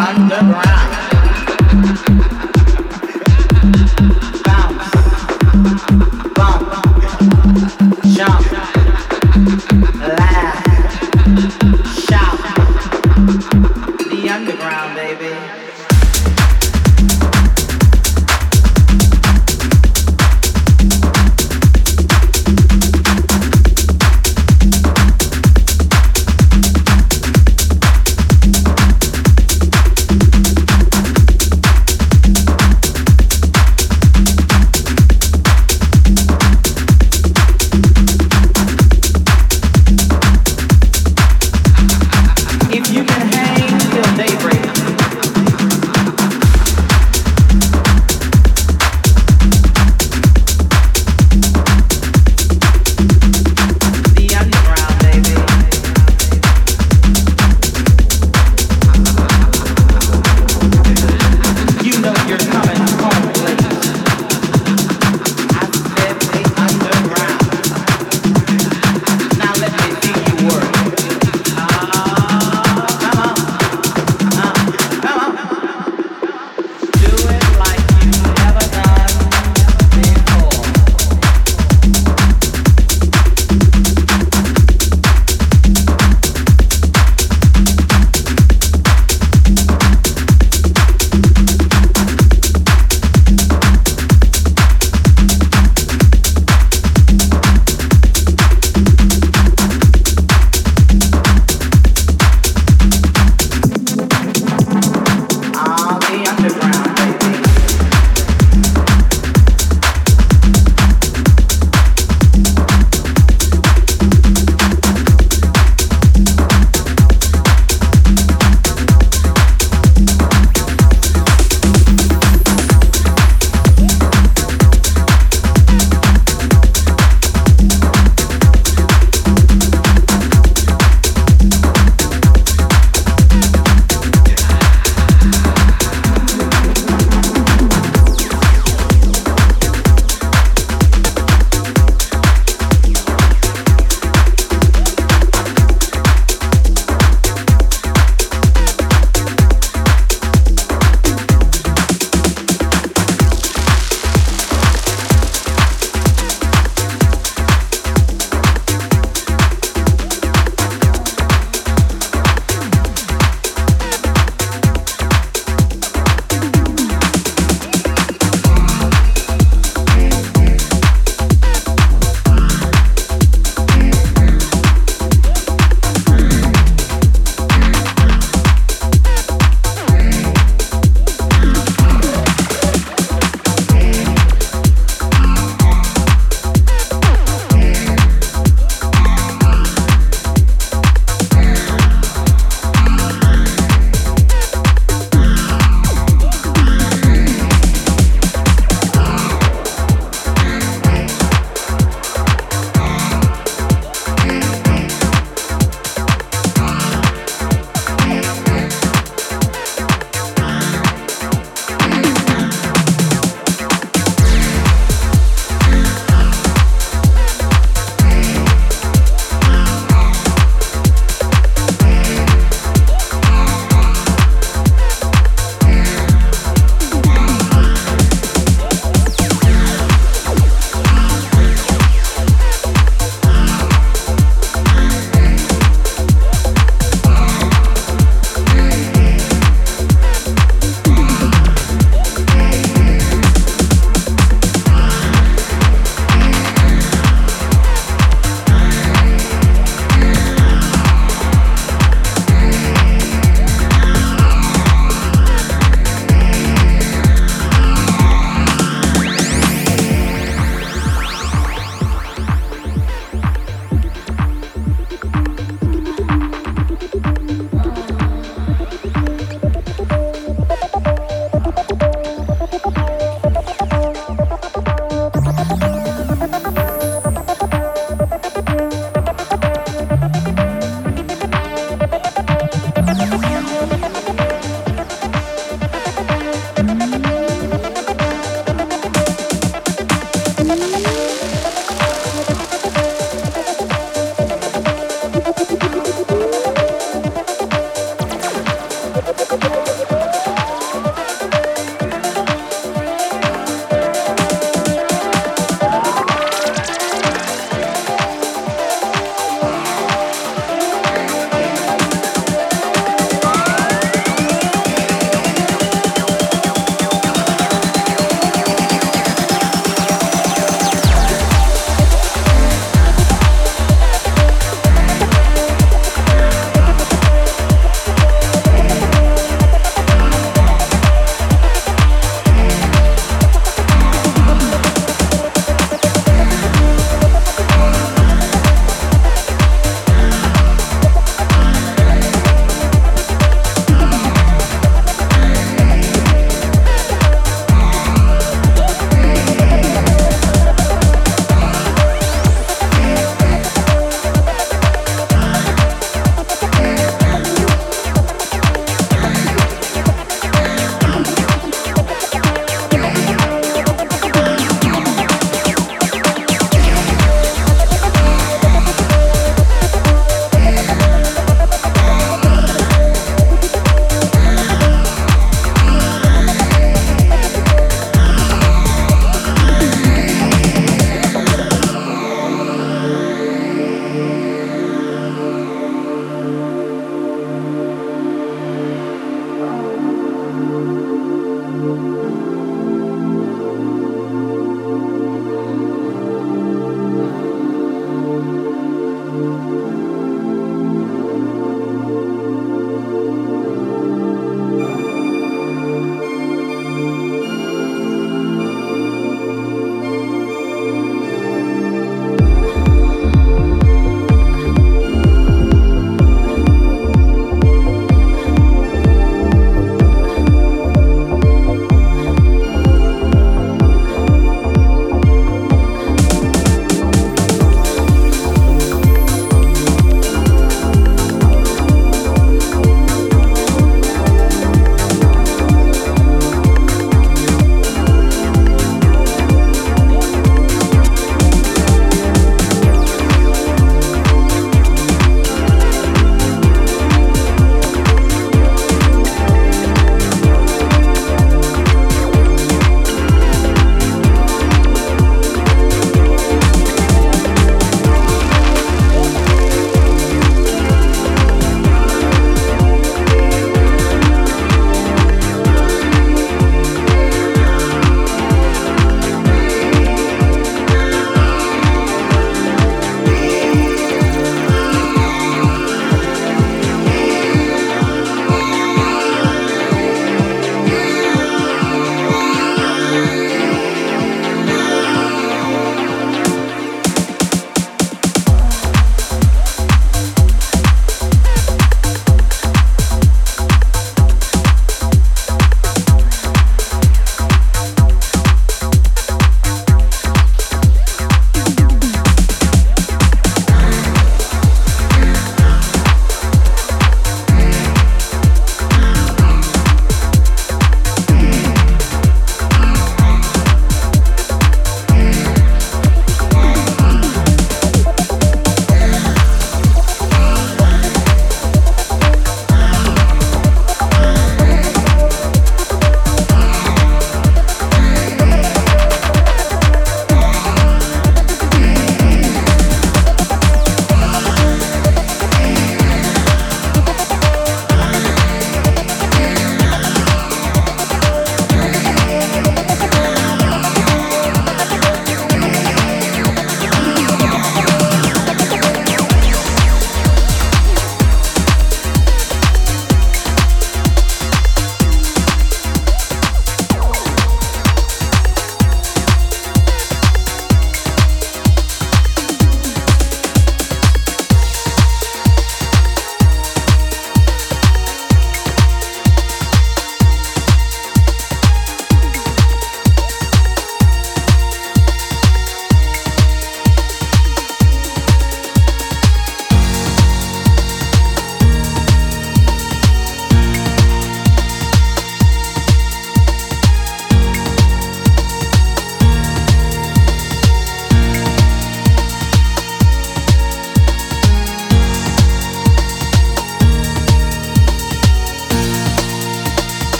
underground.